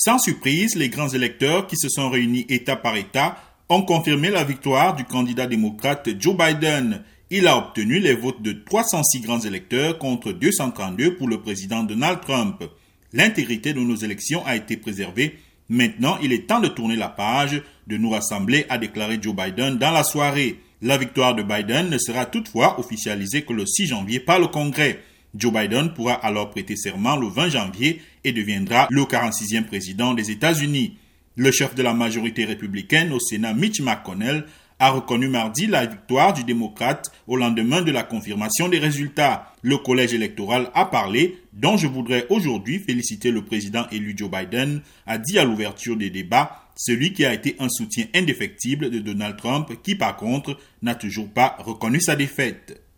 Sans surprise, les grands électeurs qui se sont réunis État par État ont confirmé la victoire du candidat démocrate Joe Biden. Il a obtenu les votes de 306 grands électeurs contre 232 pour le président Donald Trump. L'intégrité de nos élections a été préservée. Maintenant, il est temps de tourner la page, de nous rassembler, a déclaré Joe Biden dans la soirée. La victoire de Biden ne sera toutefois officialisée que le 6 janvier par le Congrès. Joe Biden pourra alors prêter serment le 20 janvier et deviendra le 46e président des États-Unis. Le chef de la majorité républicaine au Sénat, Mitch McConnell, a reconnu mardi la victoire du démocrate au lendemain de la confirmation des résultats. Le collège électoral a parlé, dont je voudrais aujourd'hui féliciter le président élu Joe Biden, a dit à l'ouverture des débats, celui qui a été un soutien indéfectible de Donald Trump qui par contre n'a toujours pas reconnu sa défaite.